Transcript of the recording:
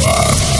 Samba.